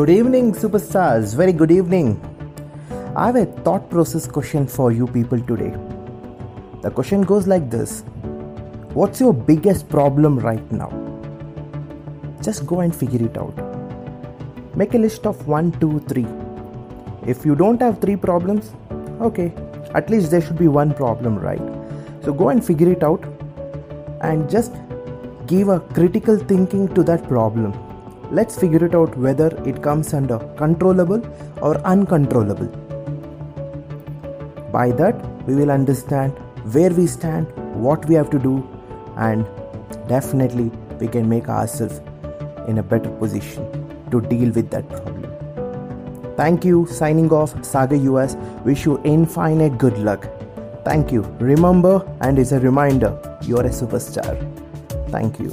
Good evening, superstars. Very good evening. I have a thought process question for you people today. The question goes like this What's your biggest problem right now? Just go and figure it out. Make a list of one, two, three. If you don't have three problems, okay, at least there should be one problem, right? So go and figure it out and just give a critical thinking to that problem. Let's figure it out whether it comes under controllable or uncontrollable. By that, we will understand where we stand, what we have to do, and definitely we can make ourselves in a better position to deal with that problem. Thank you. Signing off, Saga US. Wish you infinite good luck. Thank you. Remember, and it's a reminder, you're a superstar. Thank you.